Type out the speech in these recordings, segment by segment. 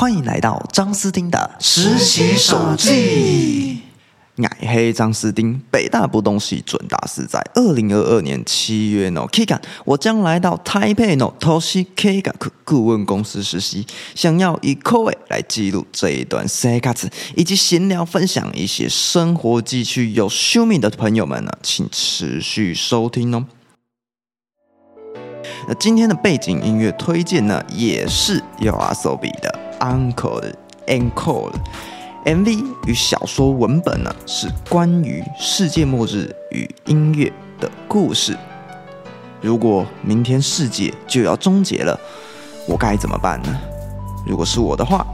欢迎来到张斯汀的实习手记。矮黑张斯汀，北大不东西准大师，在二零二二年七月呢，K 感我将来到台北呢，Toshi K 感顾问公司实习，想要以口味来记录这一段 C 卡子，以及闲聊分享一些生活记趣。有秀命的朋友们呢，请持续收听哦。那今天的背景音乐推荐呢，也是 YOASOBI 的 Uncle 的 Encore。MV 与小说文本呢，是关于世界末日与音乐的故事。如果明天世界就要终结了，我该怎么办呢？如果是我的话，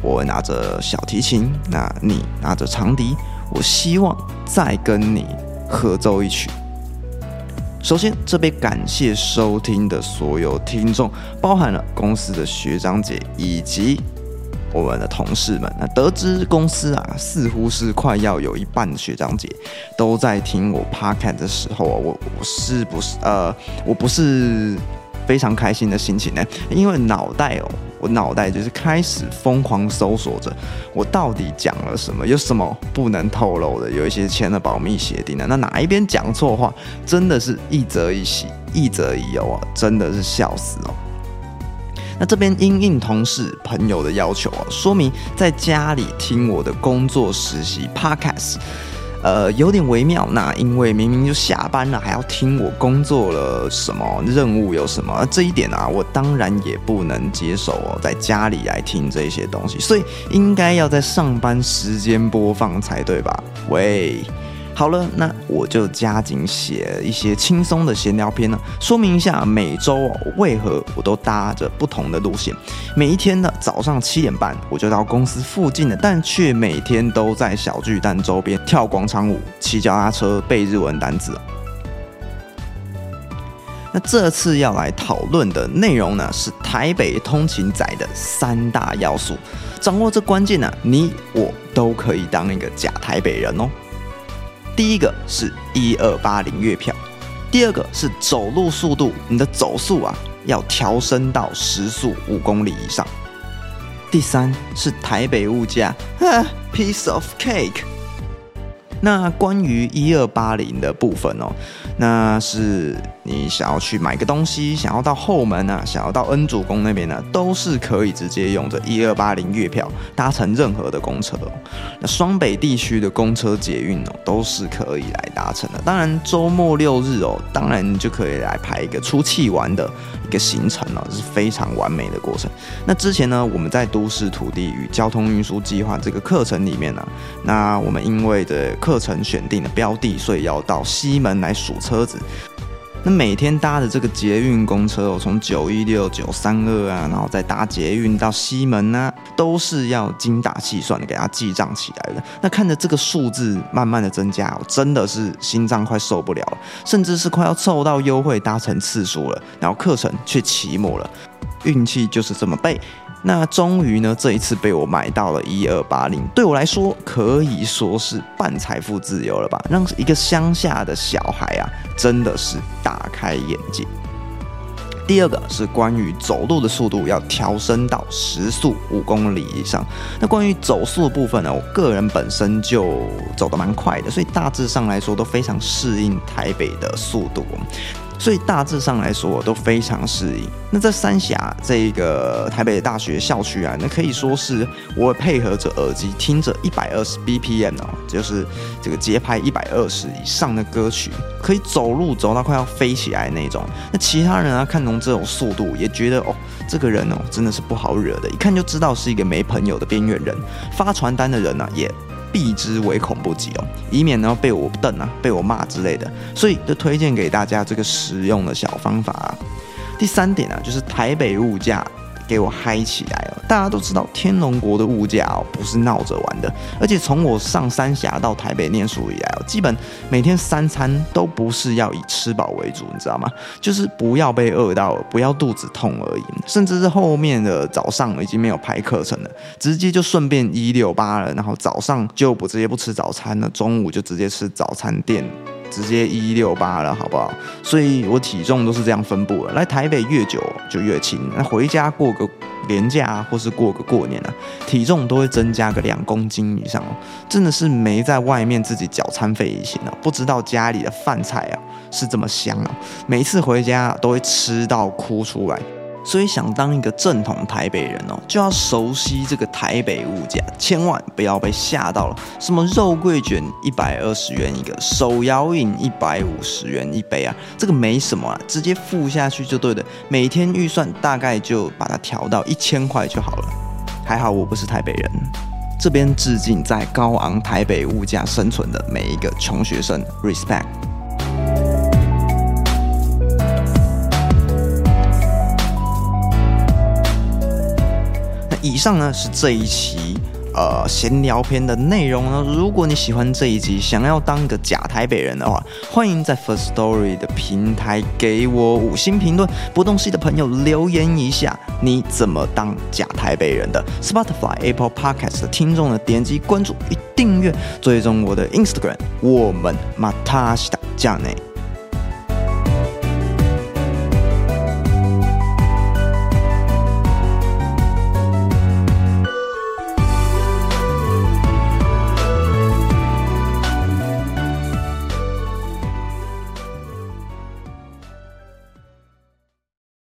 我拿着小提琴，那你拿着长笛，我希望再跟你合奏一曲。首先，这边感谢收听的所有听众，包含了公司的学长姐以及。我们的同事们，那得知公司啊，似乎是快要有一半的学长姐都在听我 p o c a t 的时候啊，我我是不是呃，我不是非常开心的心情呢？因为脑袋哦，脑袋就是开始疯狂搜索着，我到底讲了什么，有什么不能透露的，有一些签了保密协定的，那哪一边讲错话，真的是一则一喜，一则一忧啊，真的是笑死哦。那这边因应同事朋友的要求啊，说明在家里听我的工作实习 podcast，呃，有点微妙。那因为明明就下班了，还要听我工作了什么任务有什么，这一点啊，我当然也不能接受哦，在家里来听这些东西，所以应该要在上班时间播放才对吧？喂。好了，那我就加紧写一些轻松的闲聊篇呢，说明一下每周哦为何我都搭着不同的路线。每一天的早上七点半我就到公司附近的，但却每天都在小巨蛋周边跳广场舞、骑脚踏车、背日文单词。那这次要来讨论的内容呢，是台北通勤仔的三大要素。掌握这关键呢，你我都可以当一个假台北人哦。第一个是一二八零月票，第二个是走路速度，你的走速啊要调升到时速五公里以上。第三是台北物价啊，piece of cake。那关于一二八零的部分哦，那是你想要去买个东西，想要到后门啊，想要到恩主公那边呢，都是可以直接用着一二八零月票搭乘任何的公车。那双北地区的公车捷运哦，都是可以来搭乘的。当然周末六日哦，当然就可以来排一个出气玩的一个行程哦，是非常完美的过程。那之前呢，我们在都市土地与交通运输计划这个课程里面呢，那我们因为的课课程选定的标的，所以要到西门来数车子。那每天搭的这个捷运公车哦，从九一六九三二啊，然后再搭捷运到西门呢，都是要精打细算的给它记账起来的。那看着这个数字慢慢的增加，我真的是心脏快受不了了，甚至是快要凑到优惠搭乘次数了，然后课程却期末了，运气就是这么背。那终于呢，这一次被我买到了一二八零，对我来说可以说是半财富自由了吧？让一个乡下的小孩啊，真的是大开眼界。第二个是关于走路的速度要调升到时速五公里以上。那关于走速的部分呢，我个人本身就走得蛮快的，所以大致上来说都非常适应台北的速度。所以大致上来说都非常适应。那在三峡这个台北大学校区啊，那可以说是我配合着耳机听着一百二十 BPM 哦，就是这个节拍一百二十以上的歌曲，可以走路走到快要飞起来那种。那其他人啊看懂这种速度，也觉得哦，这个人哦真的是不好惹的，一看就知道是一个没朋友的边缘人。发传单的人呢也。避之唯恐不及哦，以免呢被我瞪啊，被我骂之类的，所以就推荐给大家这个实用的小方法啊。第三点呢，就是台北物价。给我嗨起来！大家都知道天龙国的物价哦，不是闹着玩的。而且从我上三峡到台北念书以来，基本每天三餐都不是要以吃饱为主，你知道吗？就是不要被饿到，不要肚子痛而已。甚至是后面的早上已经没有排课程了，直接就顺便一六八了，然后早上就不直接不吃早餐了，中午就直接吃早餐店。直接一六八了，好不好？所以我体重都是这样分布的。来台北越久就越轻，那回家过个年假啊，或是过个过年啊，体重都会增加个两公斤以上哦，真的是没在外面自己缴餐费也行啊，不知道家里的饭菜啊是这么香啊，每次回家都会吃到哭出来。所以想当一个正统台北人哦，就要熟悉这个台北物价，千万不要被吓到了。什么肉桂卷一百二十元一个，手摇饮一百五十元一杯啊，这个没什么啊，直接付下去就对了。每天预算大概就把它调到一千块就好了。还好我不是台北人，这边致敬在高昂台北物价生存的每一个穷学生，respect。以上呢是这一期呃闲聊篇的内容呢。如果你喜欢这一集，想要当个假台北人的话，欢迎在 First Story 的平台给我五星评论。不动系的朋友留言一下，你怎么当假台北人的？Spotify、Apple Podcast 的听众呢，点击关注、订阅、追踪我的 Instagram，我们马塔西达加内。